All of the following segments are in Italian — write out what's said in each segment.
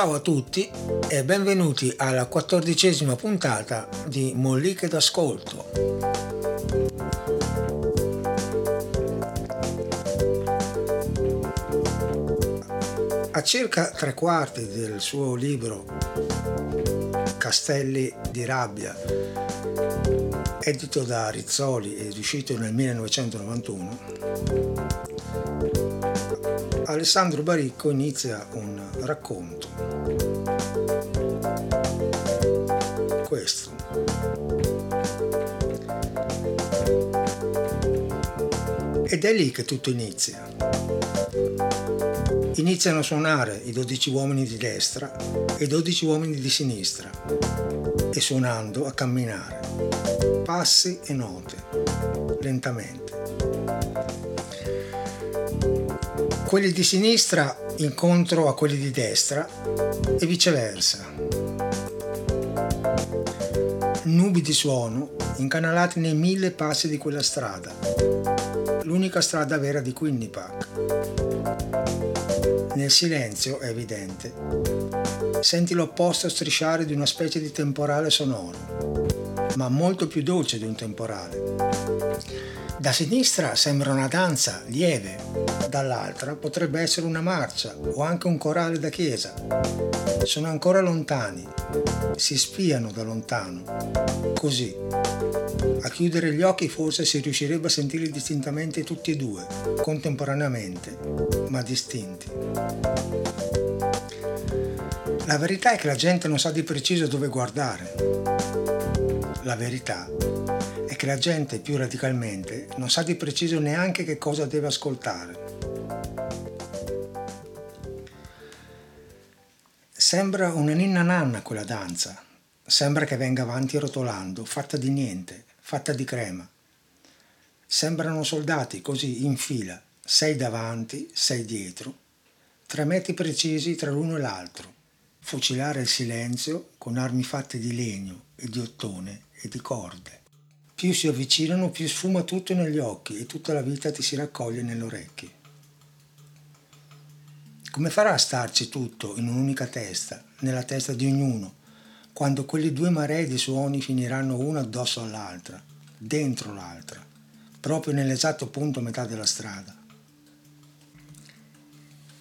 Ciao a tutti e benvenuti alla quattordicesima puntata di Molliche d'ascolto. A circa tre quarti del suo libro Castelli di rabbia, edito da Rizzoli ed uscito nel 1991, Alessandro Baricco inizia un racconto. Questo. Ed è lì che tutto inizia. Iniziano a suonare i dodici uomini di destra e i dodici uomini di sinistra e suonando a camminare, passi e note, lentamente. Quelli di sinistra incontro a quelli di destra e viceversa. Nubi di suono incanalati nei mille passi di quella strada, l'unica strada vera di Quinnipiac. Nel silenzio è evidente. Senti l'opposto strisciare di una specie di temporale sonoro, ma molto più dolce di un temporale. Da sinistra sembra una danza lieve, dall'altra potrebbe essere una marcia o anche un corale da chiesa. Sono ancora lontani, si spiano da lontano. Così. A chiudere gli occhi forse si riuscirebbe a sentirli distintamente tutti e due, contemporaneamente, ma distinti. La verità è che la gente non sa di preciso dove guardare. La verità è che la gente più radicalmente non sa di preciso neanche che cosa deve ascoltare. Sembra una ninna nanna quella danza, sembra che venga avanti rotolando, fatta di niente, fatta di crema. Sembrano soldati così in fila, sei davanti, sei dietro, tre metri precisi tra l'uno e l'altro, fucilare il silenzio con armi fatte di legno e di ottone e di corde. Più si avvicinano, più sfuma tutto negli occhi e tutta la vita ti si raccoglie nelle orecchie. Come farà a starci tutto in un'unica testa, nella testa di ognuno, quando quelle due maree di suoni finiranno una addosso all'altra, dentro l'altra, proprio nell'esatto punto a metà della strada?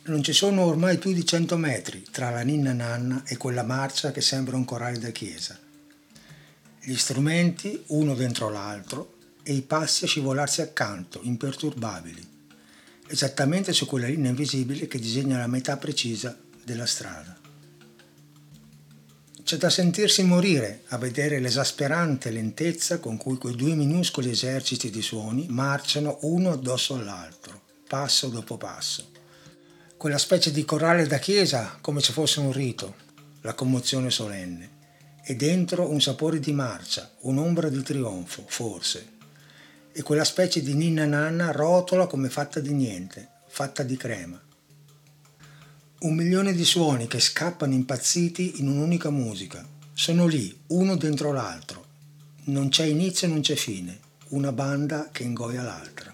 Non ci sono ormai più di cento metri tra la ninna nanna e quella marcia che sembra un corale da chiesa gli strumenti uno dentro l'altro e i passi a scivolarsi accanto, imperturbabili, esattamente su quella linea invisibile che disegna la metà precisa della strada. C'è da sentirsi morire a vedere l'esasperante lentezza con cui quei due minuscoli eserciti di suoni marciano uno addosso all'altro, passo dopo passo. Quella specie di corale da chiesa come se fosse un rito, la commozione solenne e dentro un sapore di marcia, un'ombra di trionfo, forse. E quella specie di ninna nanna rotola come fatta di niente, fatta di crema. Un milione di suoni che scappano impazziti in un'unica musica. Sono lì, uno dentro l'altro. Non c'è inizio e non c'è fine. Una banda che ingoia l'altra.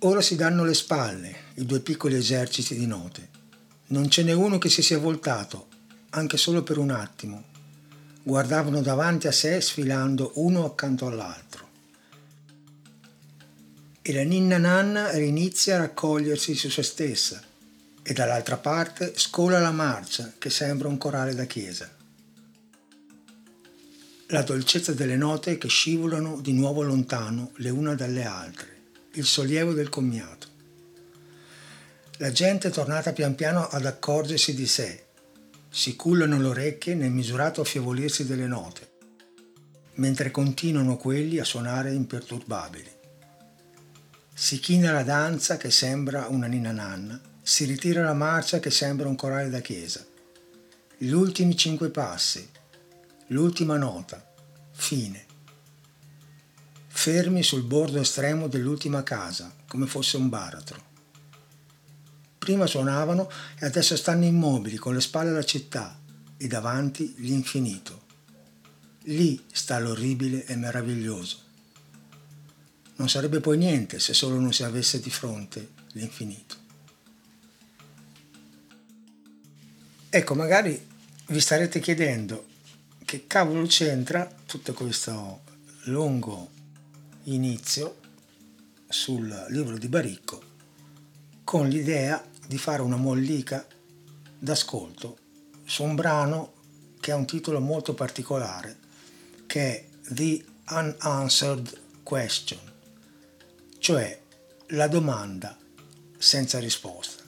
Ora si danno le spalle, i due piccoli eserciti di note. Non ce n'è uno che si sia voltato, anche solo per un attimo. Guardavano davanti a sé sfilando uno accanto all'altro. E la ninna nanna rinizia a raccogliersi su se stessa e dall'altra parte scola la marcia che sembra un corale da chiesa. La dolcezza delle note che scivolano di nuovo lontano le una dalle altre, il sollievo del commiato. La gente è tornata pian piano ad accorgersi di sé, si cullano le orecchie nel misurato affievolirsi delle note, mentre continuano quelli a suonare imperturbabili. Si china la danza che sembra una nina nanna, si ritira la marcia che sembra un corale da chiesa. Gli ultimi cinque passi, l'ultima nota, fine. Fermi sul bordo estremo dell'ultima casa, come fosse un baratro. Prima suonavano e adesso stanno immobili con le spalle alla città e davanti l'infinito. Lì sta l'orribile e meraviglioso. Non sarebbe poi niente se solo non si avesse di fronte l'infinito. Ecco, magari vi starete chiedendo che cavolo c'entra tutto questo lungo inizio sul libro di Baricco con l'idea di fare una mollica d'ascolto su un brano che ha un titolo molto particolare che è The Unanswered Question, cioè la domanda senza risposta.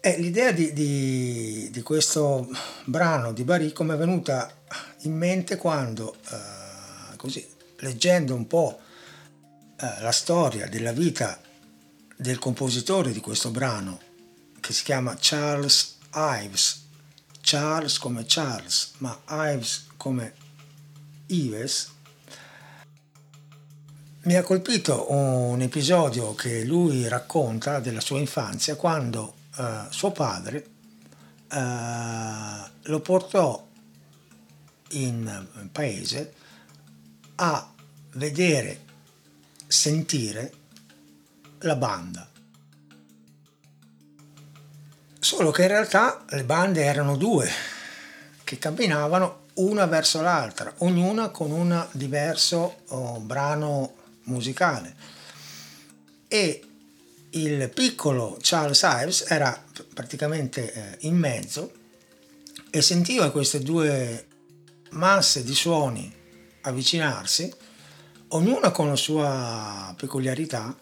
E l'idea di, di, di, questo brano di Baricco mi è venuta in mente quando, eh, così, leggendo un po' eh, la storia della vita del compositore di questo brano, che si chiama Charles Ives, Charles come Charles, ma Ives come Ives, mi ha colpito un episodio che lui racconta della sua infanzia quando uh, suo padre uh, lo portò in paese a vedere, sentire la banda. Solo che in realtà le bande erano due che camminavano una verso l'altra, ognuna con un diverso oh, brano musicale. E il piccolo Charles Ives era praticamente eh, in mezzo e sentiva queste due masse di suoni avvicinarsi, ognuna con la sua peculiarità,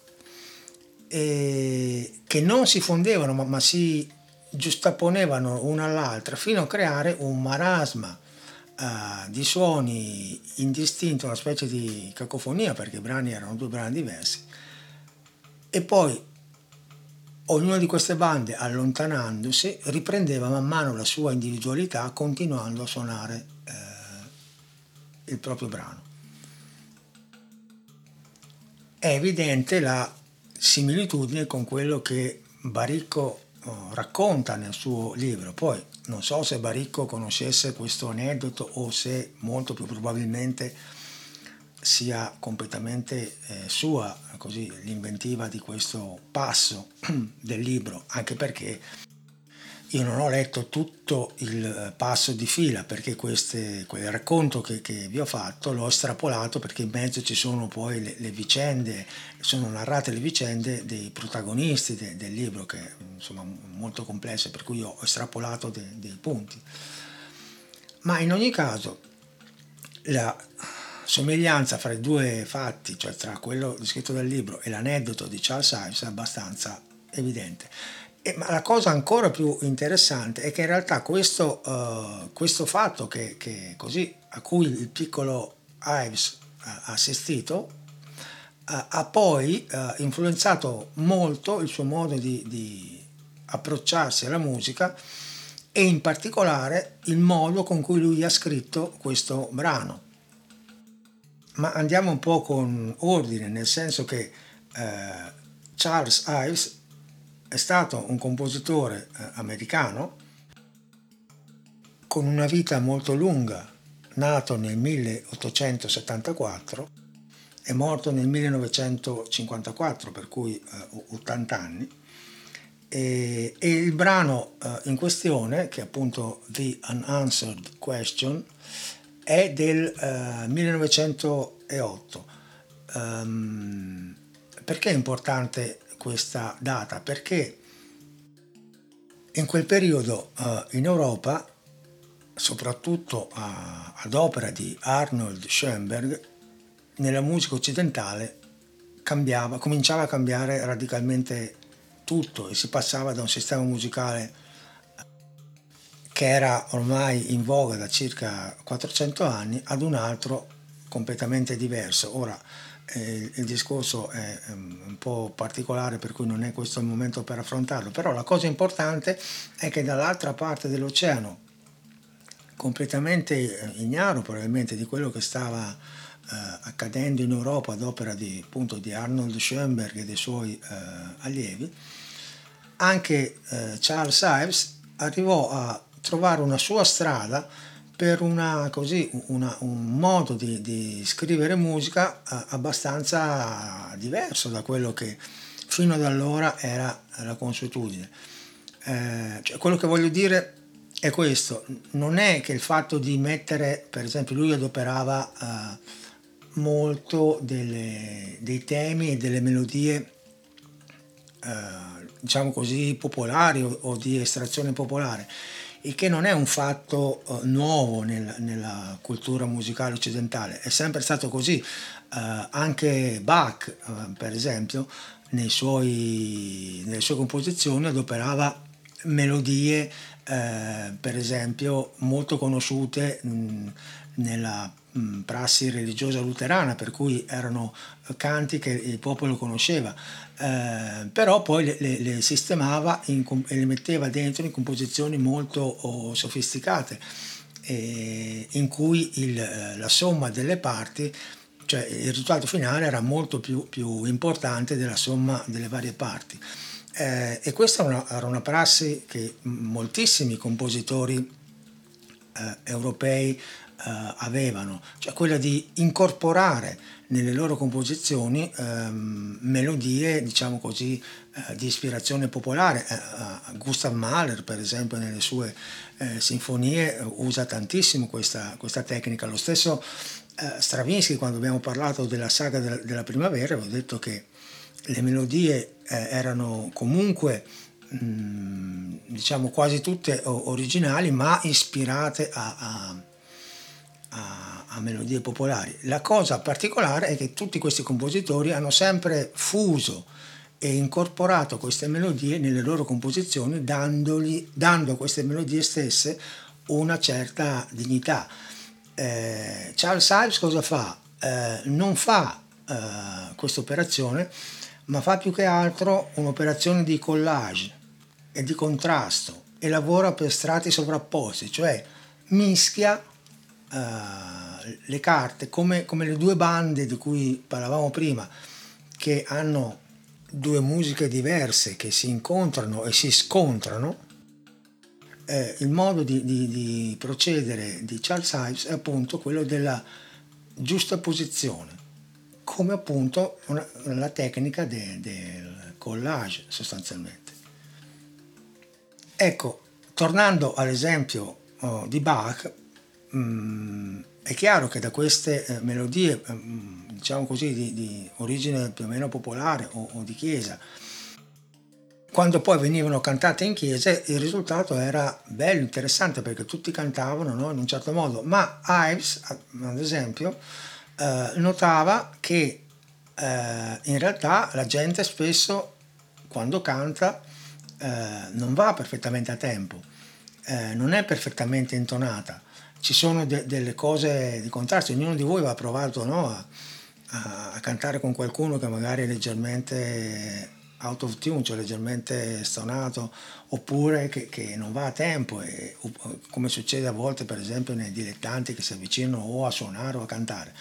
e che non si fondevano ma, ma si giustapponevano una all'altra fino a creare un marasma uh, di suoni indistinto, una specie di cacofonia perché i brani erano due brani diversi. E poi Ognuna di queste bande, allontanandosi, riprendeva man mano la sua individualità continuando a suonare eh, il proprio brano. È evidente la similitudine con quello che Baricco oh, racconta nel suo libro. Poi non so se Baricco conoscesse questo aneddoto o se molto più probabilmente sia completamente eh, sua così, l'inventiva di questo passo del libro, anche perché io non ho letto tutto il passo di fila perché queste, quel racconto che, che, vi ho fatto l'ho estrapolato perché in mezzo ci sono poi le, le vicende, sono narrate le vicende dei protagonisti de, del libro che insomma molto complesse per cui ho estrapolato de, dei punti. Ma in ogni caso la, somiglianza fra i due fatti, cioè tra quello descritto dal libro e l'aneddoto di Charles Ives, è abbastanza evidente. E, ma la cosa ancora più interessante è che in realtà questo, uh, questo fatto che, che così, a cui il piccolo Ives ha assistito uh, ha poi uh, influenzato molto il suo modo di, di approcciarsi alla musica e in particolare il modo con cui lui ha scritto questo brano. Ma andiamo un po' con ordine, nel senso che eh, Charles Ives è stato un compositore eh, americano con una vita molto lunga, nato nel 1874 e morto nel 1954, per cui eh, 80 anni. E, il brano eh, in questione, che è appunto The Unanswered Question, è del uh, eh, 1908. Um, ehm, perché è importante questa data? Perché in quel periodo uh, in Europa, soprattutto a, ad opera di Arnold Schoenberg, nella musica occidentale cambiava, cominciava a cambiare radicalmente tutto e si passava da un sistema musicale che era ormai in voga da circa 400 anni, ad un altro completamente diverso. Ora eh, il discorso è um, un po' particolare per cui non è questo il momento per affrontarlo, però la cosa importante è che dall'altra parte dell'oceano, completamente eh, ignaro probabilmente di quello che stava eh, accadendo in Europa ad opera di, appunto, di Arnold Schoenberg e dei suoi eh, allievi, anche eh, Charles Ives arrivò a trovare una sua strada per una, così, una, un modo di, di scrivere musica eh, abbastanza diverso da quello che fino ad allora era la consuetudine. Eh, cioè, quello che voglio dire è questo, non è che il fatto di mettere, per esempio lui adoperava eh, molto delle, dei temi e delle melodie, eh, diciamo così, popolari o, o, di estrazione popolare, il che non è un fatto eh, nuovo nel, nella cultura musicale occidentale, è sempre stato così. Eh, anche Bach, eh, per esempio, suoi, nelle sue composizioni adoperava melodie, per esempio, molto conosciute mh, nella mh, prassi religiosa luterana, per cui erano canti che il popolo conosceva, eh, però poi le, le, le sistemava in, e le metteva dentro in composizioni molto oh, sofisticate, eh, in cui il, la somma delle parti cioè il risultato finale era molto più, più importante della somma delle varie parti. Eh, e questa era una, era una, prassi che moltissimi compositori eh, europei eh, avevano, cioè quella di incorporare nelle loro composizioni ehm, melodie, diciamo così, eh, di ispirazione popolare. Eh, Gustav Mahler, per esempio, nelle sue eh, sinfonie usa tantissimo questa, questa tecnica. Lo stesso Stravinsky, quando abbiamo parlato della saga della, della primavera, avevo detto che le melodie eh, erano comunque mm, diciamo quasi tutte originali ma ispirate a, a, a, a, melodie popolari. La cosa particolare è che tutti questi compositori hanno sempre fuso e incorporato queste melodie nelle loro composizioni dandogli, dando a queste melodie stesse una certa dignità. Eh, Charles Ives cosa fa? Eh, non fa eh, questa operazione ma fa più che altro un'operazione di collage e di contrasto e lavora per strati sovrapposti, cioè mischia uh, le carte come, come le due bande di cui parlavamo prima, che hanno due musiche diverse che si incontrano e si scontrano. Eh, il modo di, di, di procedere di Charles Ives è appunto quello della giusta posizione come appunto una, la tecnica de, del collage sostanzialmente. Ecco, tornando all'esempio oh, di Bach, mh, mm, è chiaro che da queste eh, melodie, mh, mm, diciamo così, di, di, origine più o meno popolare o, o di chiesa, quando poi venivano cantate in chiesa il risultato era bello, interessante perché tutti cantavano no? in un certo modo, ma Ives, ad esempio, eh, notava che eh, in realtà la gente spesso quando canta eh, non va perfettamente a tempo, eh, non è perfettamente intonata, ci sono de- delle cose di contrasto, ognuno di voi va provato no, a, a, a cantare con qualcuno che magari è leggermente out of tune, cioè leggermente stonato, oppure che, che non va a tempo, e, come succede a volte per esempio nei dilettanti che si avvicinano o a suonare o a cantare.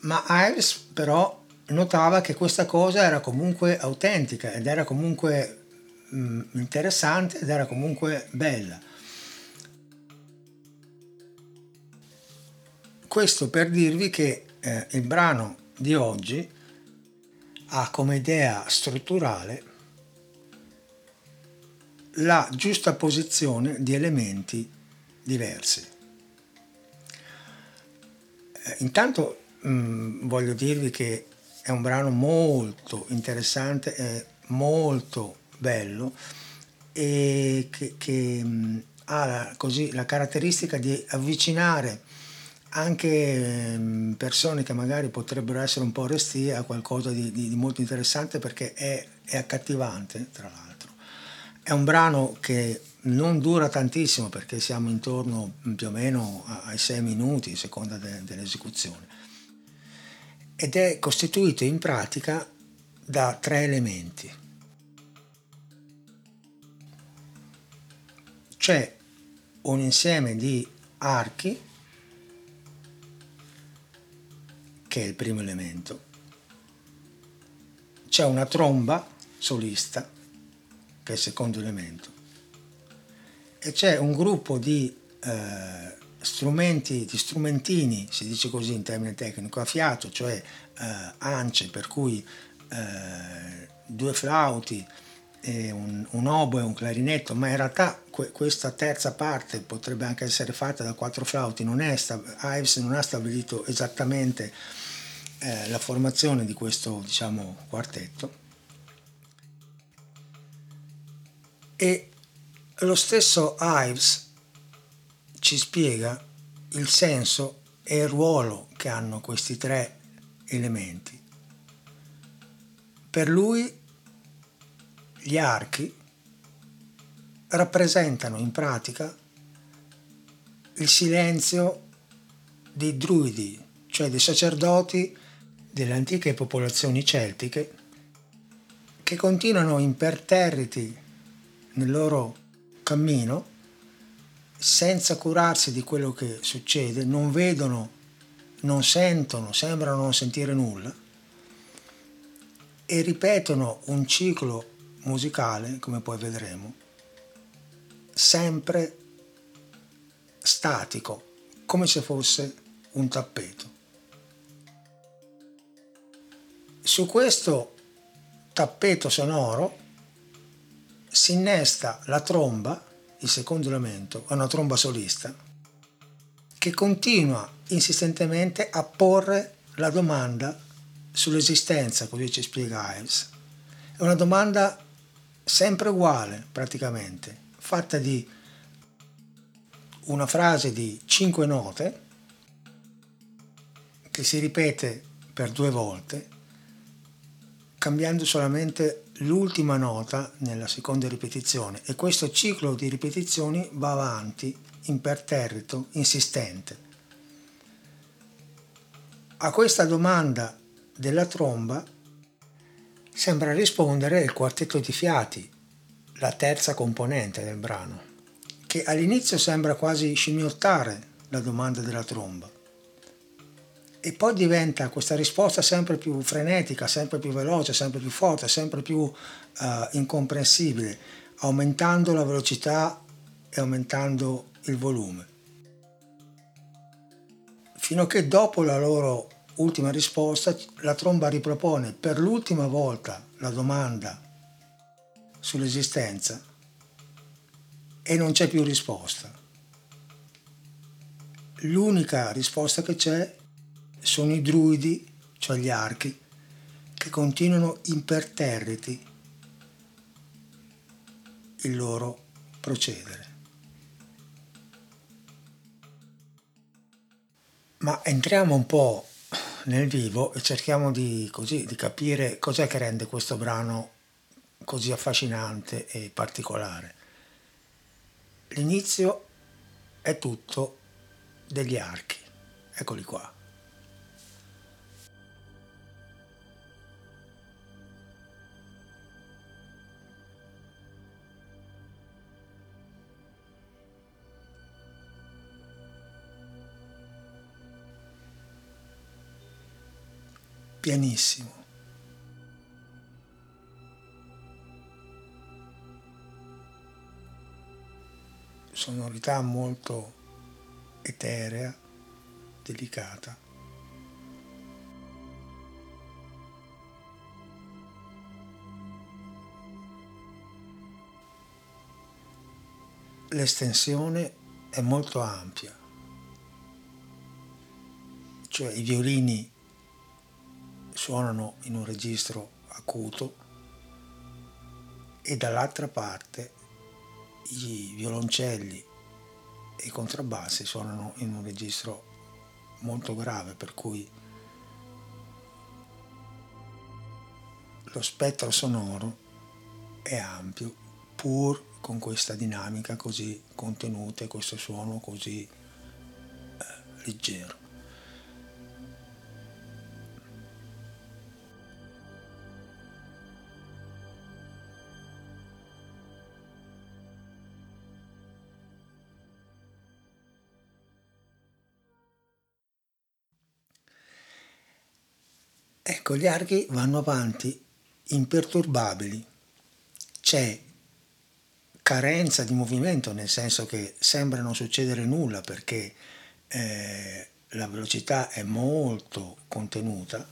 Ma Ives però notava che questa cosa era comunque autentica ed era comunque mh, mm, interessante ed era comunque bella. Questo per dirvi che eh, il brano di oggi ha come idea strutturale la giusta posizione di elementi diversi. Eh, intanto mh, mm, voglio dirvi che è un brano molto interessante, è molto bello e che, che mh, mm, ha così, la caratteristica di avvicinare anche mm, persone che magari potrebbero essere un po' restie a qualcosa di, di, di molto interessante perché è, è, accattivante, tra l'altro. È un brano che non dura tantissimo perché siamo intorno più o meno ai sei minuti, a seconda de, dell'esecuzione ed è costituito in pratica da tre elementi. C'è un insieme di archi, che è il primo elemento, c'è una tromba solista, che è il secondo elemento, e c'è un gruppo di eh, strumenti, di strumentini, si dice così in termine tecnico, a fiato, cioè eh, ance, per cui eh, due flauti, un, un oboe, un clarinetto, ma in realtà que, questa terza parte potrebbe anche essere fatta da quattro flauti, non è Ives non ha stabilito esattamente eh, la formazione di questo diciamo, quartetto e lo stesso Ives ci spiega il senso e il ruolo che hanno questi tre elementi. Per lui gli archi rappresentano in pratica il silenzio dei druidi, cioè dei sacerdoti delle antiche popolazioni celtiche che continuano imperterriti nel loro cammino senza curarsi di quello che succede, non vedono, non sentono, sembrano non sentire nulla e ripetono un ciclo musicale, come poi vedremo, sempre statico, come se fosse un tappeto. Su questo tappeto sonoro si innesta la tromba, il secondo elemento, è una tromba solista, che continua insistentemente a porre la domanda sull'esistenza, così ci spiega Ives. È una domanda sempre uguale praticamente, fatta di una frase di cinque note che si ripete per due volte, cambiando solamente l'ultima nota nella seconda ripetizione e questo ciclo di ripetizioni va avanti imperterrito, insistente. A questa domanda della tromba sembra rispondere il quartetto di fiati, la terza componente del brano, che all'inizio sembra quasi scimmiottare la domanda della tromba. E poi diventa questa risposta sempre più frenetica, sempre più veloce, sempre più forte, sempre più uh, incomprensibile, aumentando la velocità e aumentando il volume. Fino a che dopo la loro ultima risposta, la tromba ripropone per l'ultima volta la domanda sull'esistenza e non c'è più risposta. L'unica risposta che c'è sono i druidi, cioè gli archi, che continuano imperterriti il loro procedere. Ma entriamo un po' nel vivo e cerchiamo di, così, di capire cos'è che rende questo brano così affascinante e particolare. L'inizio è tutto degli archi, eccoli qua. Pianissimo. Sonorità molto eterea, delicata. L'estensione è molto ampia, cioè i violini suonano in un registro acuto e dall'altra parte i violoncelli e i contrabbassi suonano in un registro molto grave per cui lo spettro sonoro è ampio pur con questa dinamica così contenuta e questo suono così eh, leggero. Ecco, gli archi vanno avanti imperturbabili. C'è carenza di movimento, nel senso che sembra non succedere nulla perché eh, la velocità è molto contenuta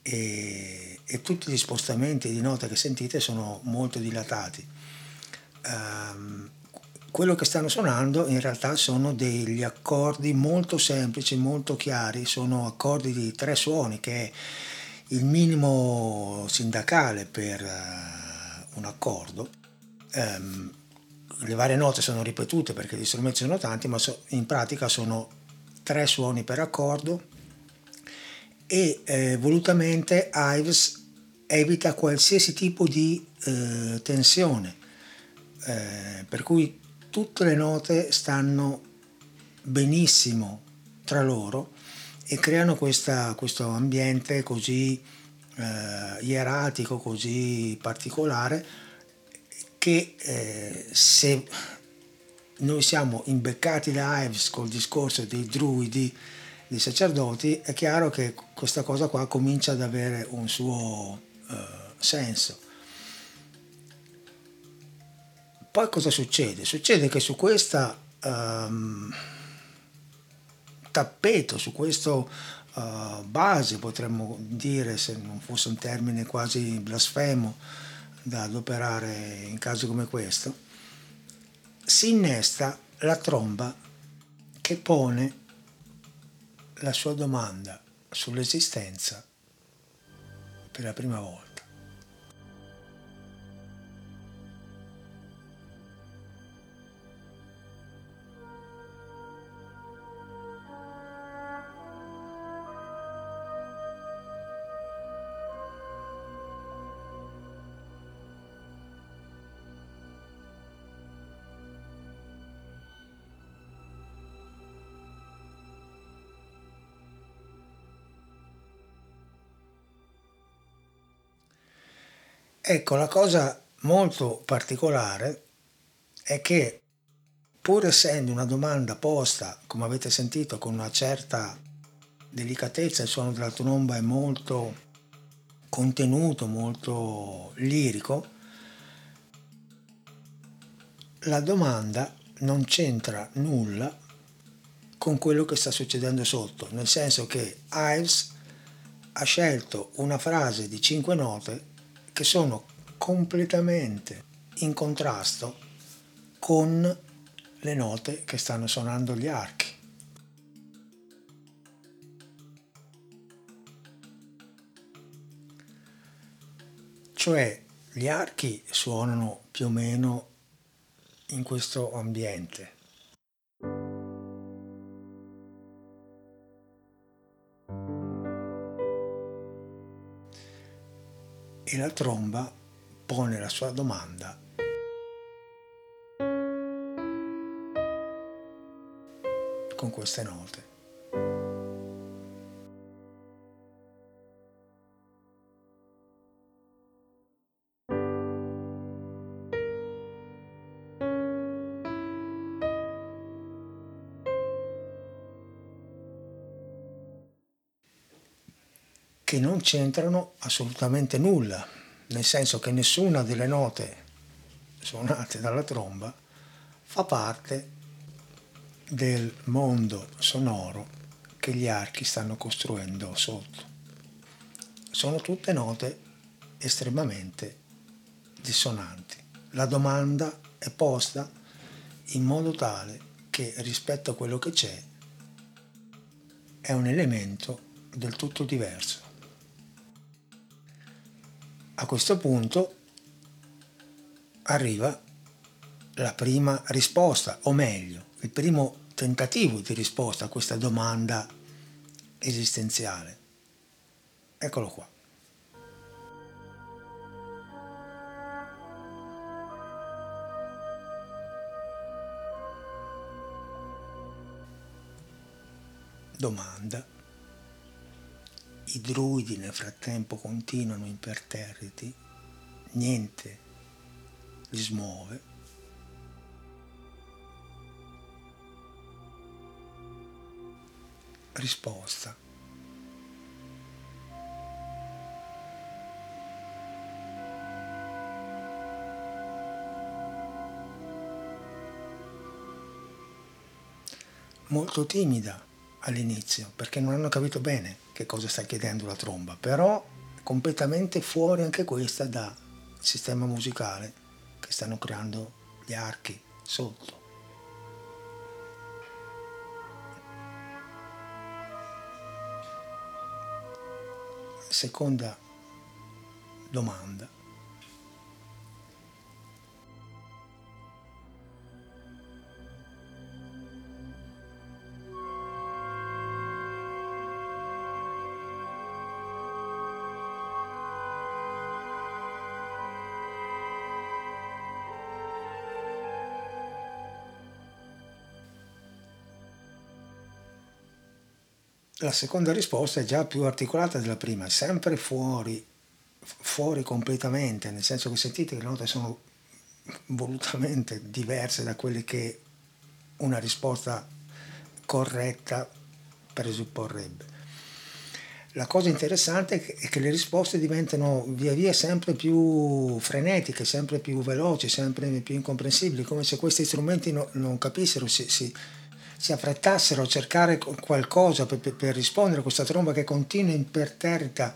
e, e tutti gli spostamenti di note che sentite sono molto dilatati. Um, quello che stanno suonando in realtà sono degli accordi molto semplici, molto chiari, sono accordi di tre suoni che è il minimo sindacale per uh, un accordo. Um, le varie note sono ripetute perché gli strumenti sono tanti, ma in pratica sono tre suoni per accordo e eh, volutamente Ives evita qualsiasi tipo di eh, tensione, eh, per cui tutte le note stanno benissimo tra loro e creano questa, questo ambiente così eh, ieratico, così particolare, che eh, se noi siamo imbeccati da Ives col discorso dei druidi, dei sacerdoti, è chiaro che questa cosa qua comincia ad avere un suo uh, senso. Poi cosa succede? Succede che su questa um, tappeto, su questo uh, base, potremmo dire, se non fosse un termine quasi blasfemo, da adoperare in casi come questo, si innesta la tromba che pone la sua domanda sull'esistenza per la prima volta. Ecco, la cosa molto particolare è che pur essendo una domanda posta, come avete sentito, con una certa delicatezza, il suono della tromba è molto contenuto, molto lirico, la domanda non c'entra nulla con quello che sta succedendo sotto, nel senso che Ives ha scelto una frase di cinque note che sono completamente in contrasto con le note che stanno suonando gli archi. Cioè gli archi suonano più o meno in questo ambiente. E la tromba pone la sua domanda con queste note. Che non c'entrano assolutamente nulla, nel senso che nessuna delle note suonate dalla tromba fa parte del mondo sonoro che gli archi stanno costruendo sotto. Sono tutte note estremamente dissonanti. La domanda è posta in modo tale che rispetto a quello che c'è è un elemento del tutto diverso. A questo punto arriva la prima risposta, o meglio, il primo tentativo di risposta a questa domanda esistenziale. Eccolo qua. Domanda i druidi nel frattempo continuano imperterriti, niente li smuove. Risposta. Molto timida all'inizio perché non hanno capito bene che cosa sta chiedendo la tromba, però completamente fuori anche questa dal sistema musicale che stanno creando gli archi sotto. Seconda domanda. La seconda risposta è già più articolata della prima, è sempre fuori, fuori completamente, nel senso che sentite che le note sono volutamente diverse da quelle che una risposta corretta presupporrebbe. La cosa interessante è che le risposte diventano via via sempre più frenetiche, sempre più veloci, sempre più incomprensibili, come se questi strumenti no, non capissero, si, si, si affrettassero a cercare qualcosa per, per, rispondere a questa tromba che continua imperterrita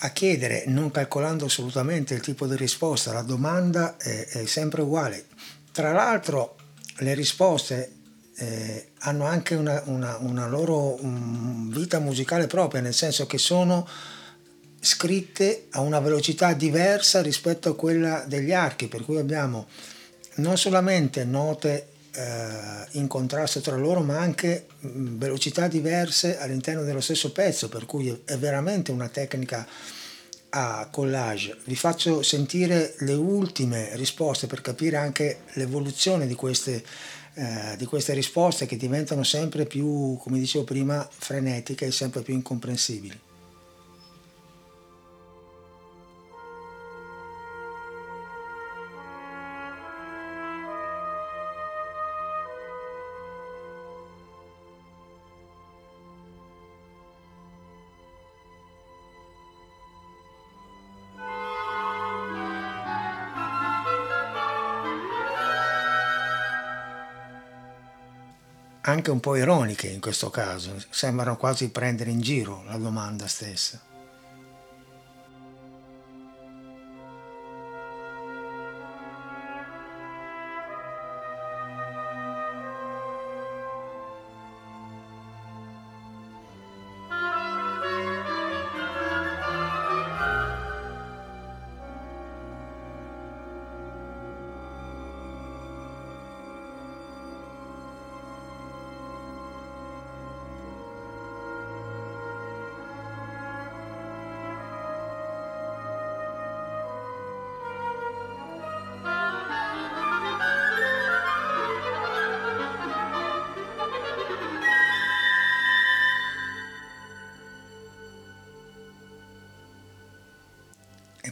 a chiedere, non calcolando assolutamente il tipo di risposta, la domanda è, è sempre uguale. Tra l'altro le risposte eh, hanno anche una, una, una loro um, vita musicale propria, nel senso che sono scritte a una velocità diversa rispetto a quella degli archi, per cui abbiamo non solamente note eh, in contrasto tra loro, ma anche mh, velocità diverse all'interno dello stesso pezzo, per cui è veramente una tecnica a collage. Vi faccio sentire le ultime risposte per capire anche l'evoluzione di queste, eh, di queste risposte che diventano sempre più, come dicevo prima, frenetiche e sempre più incomprensibili. Anche un po' ironiche in questo caso, sembrano quasi prendere in giro la domanda stessa.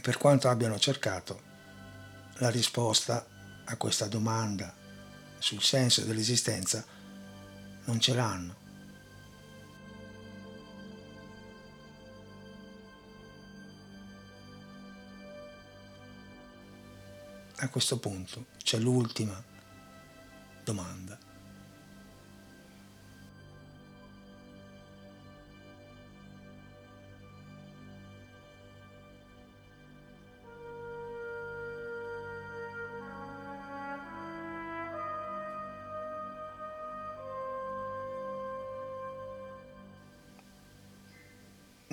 Per quanto abbiano cercato la risposta a questa domanda sul senso dell'esistenza, non ce l'hanno. A questo punto c'è l'ultima domanda.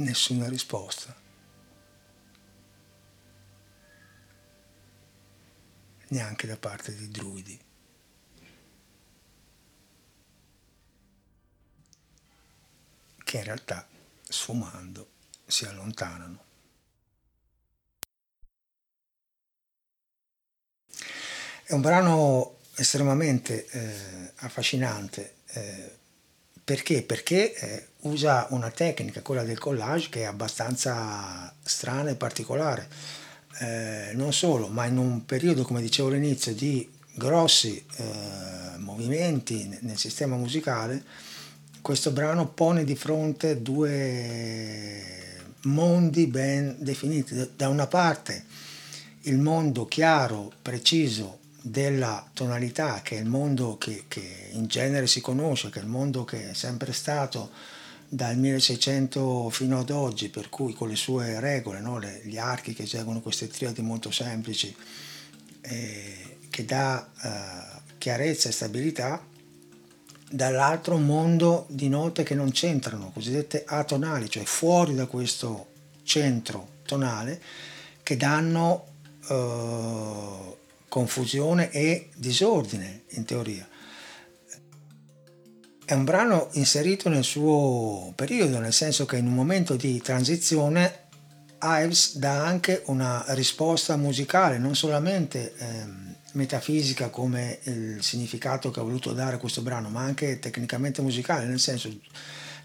Nessuna risposta. Neanche da parte dei druidi. Che in realtà, sfumando, si allontanano. È un brano estremamente eh, affascinante. Eh, perché? Perché eh, usa una tecnica, quella del collage, che è abbastanza strana e particolare. Eh, non solo, ma in un periodo, come dicevo all'inizio, di grossi eh, movimenti nel sistema musicale, questo brano pone di fronte due mondi ben definiti. Da una parte il mondo chiaro, preciso, della tonalità, che è il mondo che, che, in genere si conosce, che è il mondo che è sempre stato dal 1600 fino ad oggi, per cui con le sue regole, no? le, gli archi che eseguono queste triadi molto semplici, eh, che dà eh, chiarezza e stabilità, dall'altro mondo di note che non c'entrano, cosiddette atonali, cioè fuori da questo centro tonale, che danno eh, confusione e disordine in teoria. È un brano inserito nel suo periodo, nel senso che in un momento di transizione Ives dà anche una risposta musicale, non solamente ehm, metafisica come il significato che ha voluto dare a questo brano, ma anche tecnicamente musicale, nel senso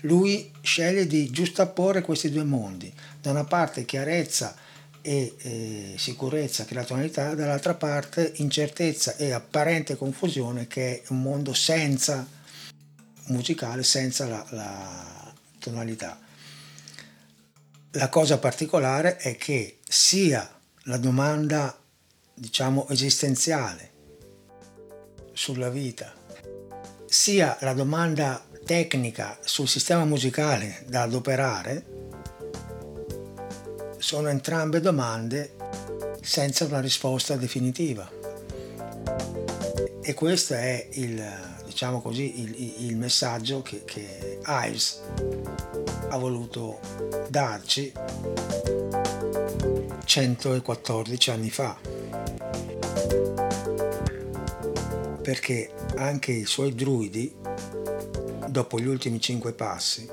lui sceglie di giustapporre questi due mondi, da una parte chiarezza e sicurezza che è la tonalità, dall'altra parte incertezza e apparente confusione che è un mondo senza musicale, senza la, la tonalità. La cosa particolare è che sia la domanda, diciamo, esistenziale sulla vita, sia la domanda tecnica sul sistema musicale da adoperare, sono entrambe domande senza una risposta definitiva. E questo è il, diciamo così, il, il messaggio che, che Ives ha voluto darci 114 anni fa. Perché anche i suoi druidi, dopo gli ultimi cinque passi,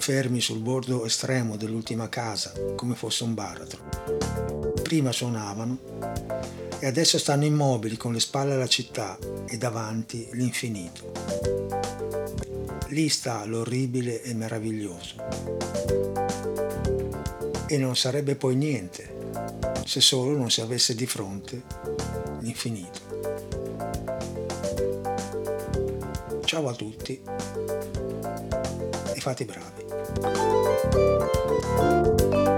fermi sul bordo estremo dell'ultima casa, come fosse un baratro. Prima suonavano e adesso stanno immobili con le spalle alla città e davanti l'infinito. Lì sta l'orribile e meraviglioso. E non sarebbe poi niente se solo non si avesse di fronte l'infinito. Ciao a tutti fate bravi. Thank you.